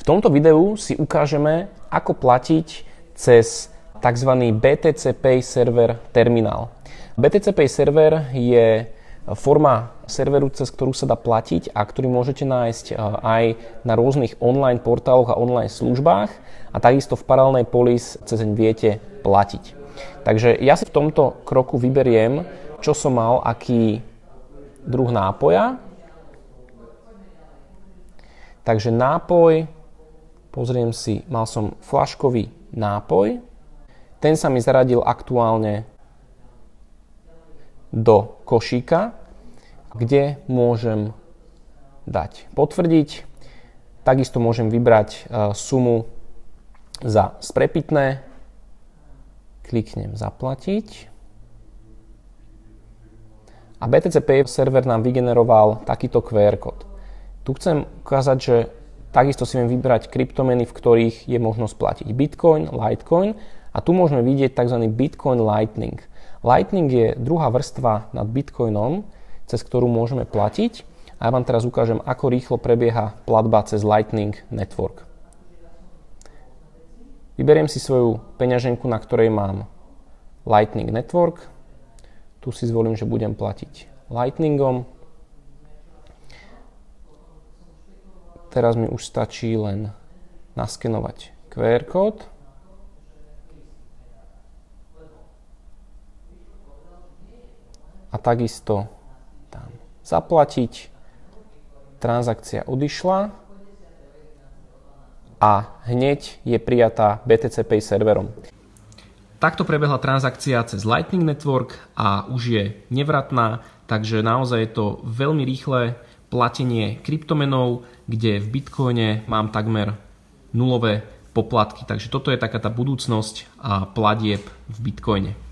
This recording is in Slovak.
V tomto videu si ukážeme, ako platiť cez tzv. BTC Pay server terminál. BTC Pay server je forma serveru, cez ktorú sa dá platiť a ktorý môžete nájsť e, aj na rôznych online portáloch a online službách a takisto v paralelnej polis cez viete platiť. Takže ja si v tomto kroku vyberiem, čo som mal, aký druh nápoja. Takže nápoj, pozriem si, mal som flaškový nápoj. Ten sa mi zaradil aktuálne do košíka, kde môžem dať potvrdiť. Takisto môžem vybrať e, sumu za sprepitné. Kliknem zaplatiť. A BTC Pay server nám vygeneroval takýto QR kód. Tu chcem ukázať, že takisto si viem vybrať kryptomeny, v ktorých je možnosť platiť Bitcoin, Litecoin a tu môžeme vidieť tzv. Bitcoin Lightning. Lightning je druhá vrstva nad Bitcoinom, cez ktorú môžeme platiť a ja vám teraz ukážem, ako rýchlo prebieha platba cez Lightning Network. Vyberiem si svoju peňaženku, na ktorej mám Lightning Network, tu si zvolím, že budem platiť Lightningom. Teraz mi už stačí len naskenovať QR kód. A takisto tam zaplatiť. Transakcia odišla a hneď je prijatá BTC Pay serverom. Takto prebehla transakcia cez Lightning Network a už je nevratná, takže naozaj je to veľmi rýchle platenie kryptomenov, kde v Bitcoine mám takmer nulové poplatky. Takže toto je taká tá budúcnosť a platieb v Bitcoine.